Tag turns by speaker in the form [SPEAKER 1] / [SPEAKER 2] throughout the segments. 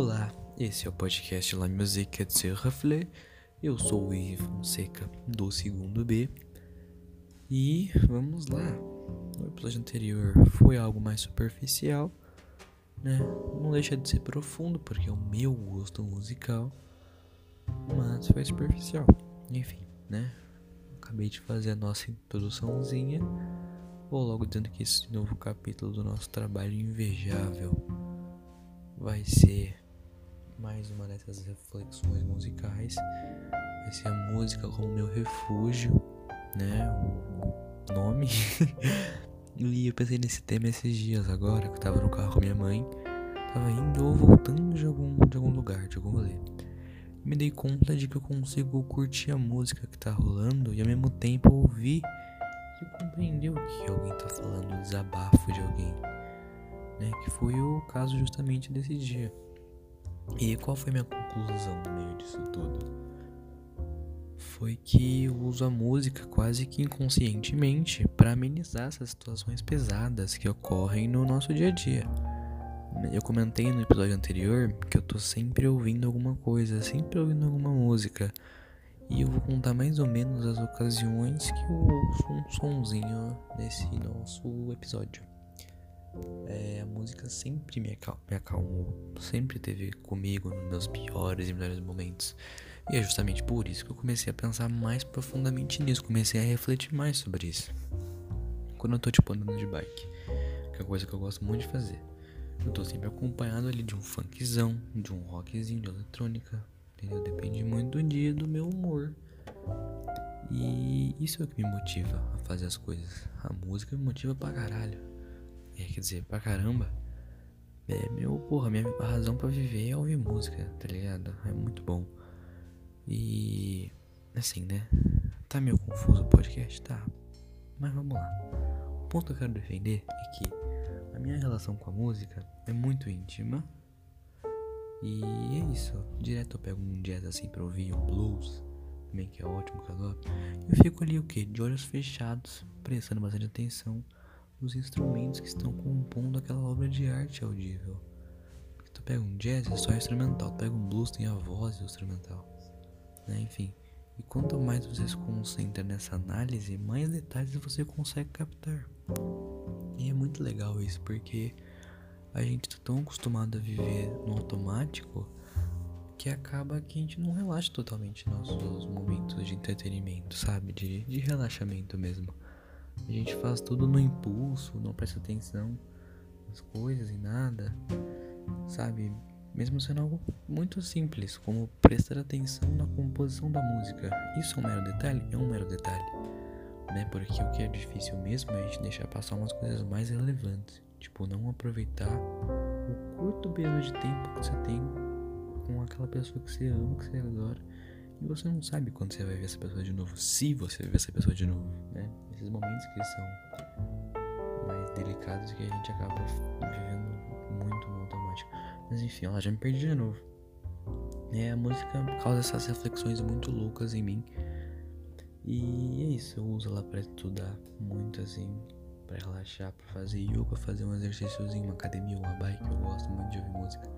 [SPEAKER 1] Olá, esse é o podcast La Musique de se Reflet. Eu sou o Ivo Fonseca do segundo B. E vamos lá. No episódio anterior foi algo mais superficial, né? Não deixa de ser profundo porque é o meu gosto musical, mas foi superficial. Enfim, né? Acabei de fazer a nossa introduçãozinha. Vou logo dizendo que esse novo capítulo do nosso trabalho invejável vai ser mais uma dessas reflexões musicais. Vai ser a música como meu refúgio, né? O nome. e eu pensei nesse tema esses dias agora, que eu tava no carro com minha mãe. Tava indo ou voltando de algum, de algum lugar, de algum rolê. Me dei conta de que eu consigo curtir a música que tá rolando e ao mesmo tempo ouvir e compreender o que alguém tá falando, o desabafo de alguém né? Que foi o caso justamente desse dia. E qual foi minha conclusão no meio disso tudo? Foi que eu uso a música quase que inconscientemente para amenizar essas situações pesadas que ocorrem no nosso dia a dia. Eu comentei no episódio anterior que eu tô sempre ouvindo alguma coisa, sempre ouvindo alguma música. E eu vou contar mais ou menos as ocasiões que eu ouço um sonzinho nesse nosso episódio. É, a música sempre me, acal me acalmou, sempre teve comigo nos meus piores e melhores momentos. E é justamente por isso que eu comecei a pensar mais profundamente nisso, comecei a refletir mais sobre isso. Quando eu tô tipo andando de bike, que é uma coisa que eu gosto muito de fazer, eu tô sempre acompanhado ali de um funkzão, de um rockzinho, de eletrônica, entendeu? Depende muito do dia, do meu humor. E isso é o que me motiva a fazer as coisas. A música me motiva pra caralho. É, quer dizer, pra caramba. É meu, porra, minha razão para viver é ouvir música, tá ligado? É muito bom. E. Assim, né? Tá meio confuso o podcast? Tá. Mas vamos lá. O ponto que eu quero defender é que a minha relação com a música é muito íntima. E é isso. Direto eu pego um jazz assim pra ouvir, um blues, também que é ótimo, que eu adoro. Eu fico ali o que? De olhos fechados, prestando bastante atenção os instrumentos que estão compondo aquela obra de arte audível. Porque tu pega um jazz, é só instrumental, tu pega um blues, tem a voz instrumental. Né? Enfim. E quanto mais você se concentra nessa análise, mais detalhes você consegue captar. E é muito legal isso, porque a gente está tão acostumado a viver no automático que acaba que a gente não relaxa totalmente nossos momentos de entretenimento, sabe? De, de relaxamento mesmo. A gente faz tudo no impulso, não presta atenção nas coisas e nada, sabe? Mesmo sendo algo muito simples, como prestar atenção na composição da música. Isso é um mero detalhe? É um mero detalhe. Né? Porque o que é difícil mesmo é a gente deixar passar umas coisas mais relevantes. Tipo, não aproveitar o curto período de tempo que você tem com aquela pessoa que você ama, que você adora e você não sabe quando você vai ver essa pessoa de novo, se você ver essa pessoa de novo, né? Esses momentos que são mais delicados que a gente acaba vivendo muito no automático. Mas enfim, ela já me perdi de novo. É, a música causa essas reflexões muito loucas em mim. E é isso, eu uso ela para estudar muito assim, para relaxar, para fazer yoga, fazer um exercíciozinho, uma academia, uma bike, eu gosto muito de ouvir música.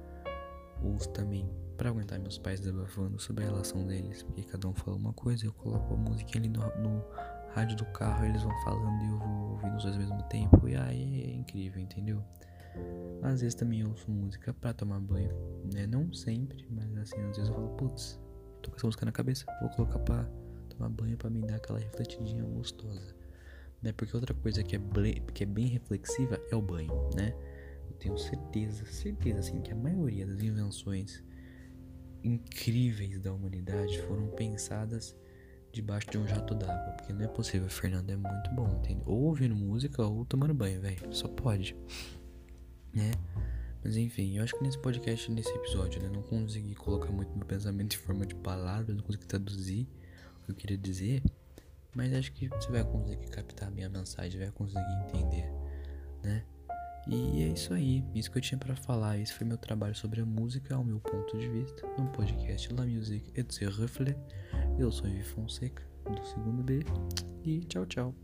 [SPEAKER 1] Uso também para aguentar meus pais desabafando sobre a relação deles, porque cada um fala uma coisa, eu coloco a música ali no, no rádio do carro, eles vão falando e eu vou ouvindo os dois ao mesmo tempo, e aí é incrível, entendeu? Às vezes também eu ouço música para tomar banho, né? Não sempre, mas assim, às vezes eu falo, putz, tô com essa música na cabeça, vou colocar pra tomar banho para me dar aquela refletidinha gostosa, né? Porque outra coisa que é, que é bem reflexiva é o banho, né? Eu tenho certeza, certeza assim, que a maioria das invenções incríveis da humanidade foram pensadas debaixo de um jato d'água. Porque não é possível, Fernando é muito bom, entendeu? Ou ouvindo música ou tomando banho, velho. Só pode. Né? Mas enfim, eu acho que nesse podcast, nesse episódio, né? Não consegui colocar muito meu pensamento em forma de palavras, não consegui traduzir o que eu queria dizer. Mas acho que você vai conseguir captar a minha mensagem, vai conseguir entender, né? E é isso aí, isso que eu tinha para falar. Esse foi meu trabalho sobre a música, é ao meu ponto de vista, no podcast La Musique et ses reflets. Eu sou Yves Fonseca, do segundo B, e tchau, tchau.